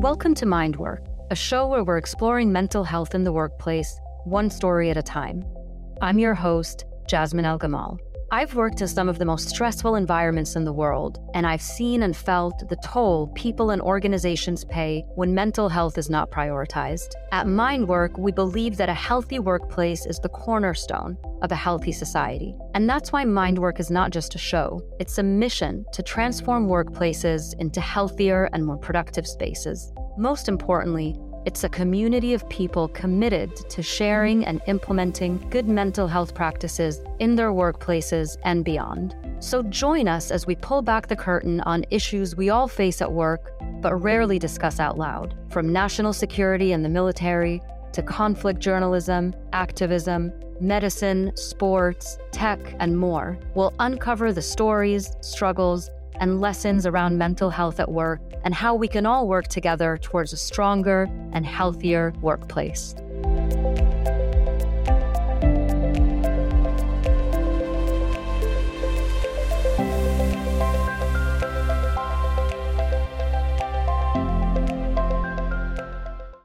Welcome to Mindwork, a show where we're exploring mental health in the workplace, one story at a time. I'm your host, Jasmine El Gamal. I've worked in some of the most stressful environments in the world, and I've seen and felt the toll people and organizations pay when mental health is not prioritized. At Mindwork, we believe that a healthy workplace is the cornerstone of a healthy society. And that's why Mindwork is not just a show, it's a mission to transform workplaces into healthier and more productive spaces. Most importantly, it's a community of people committed to sharing and implementing good mental health practices in their workplaces and beyond. So join us as we pull back the curtain on issues we all face at work but rarely discuss out loud, from national security and the military to conflict journalism, activism, medicine, sports, tech, and more. We'll uncover the stories, struggles, and lessons around mental health at work and how we can all work together towards a stronger and healthier workplace.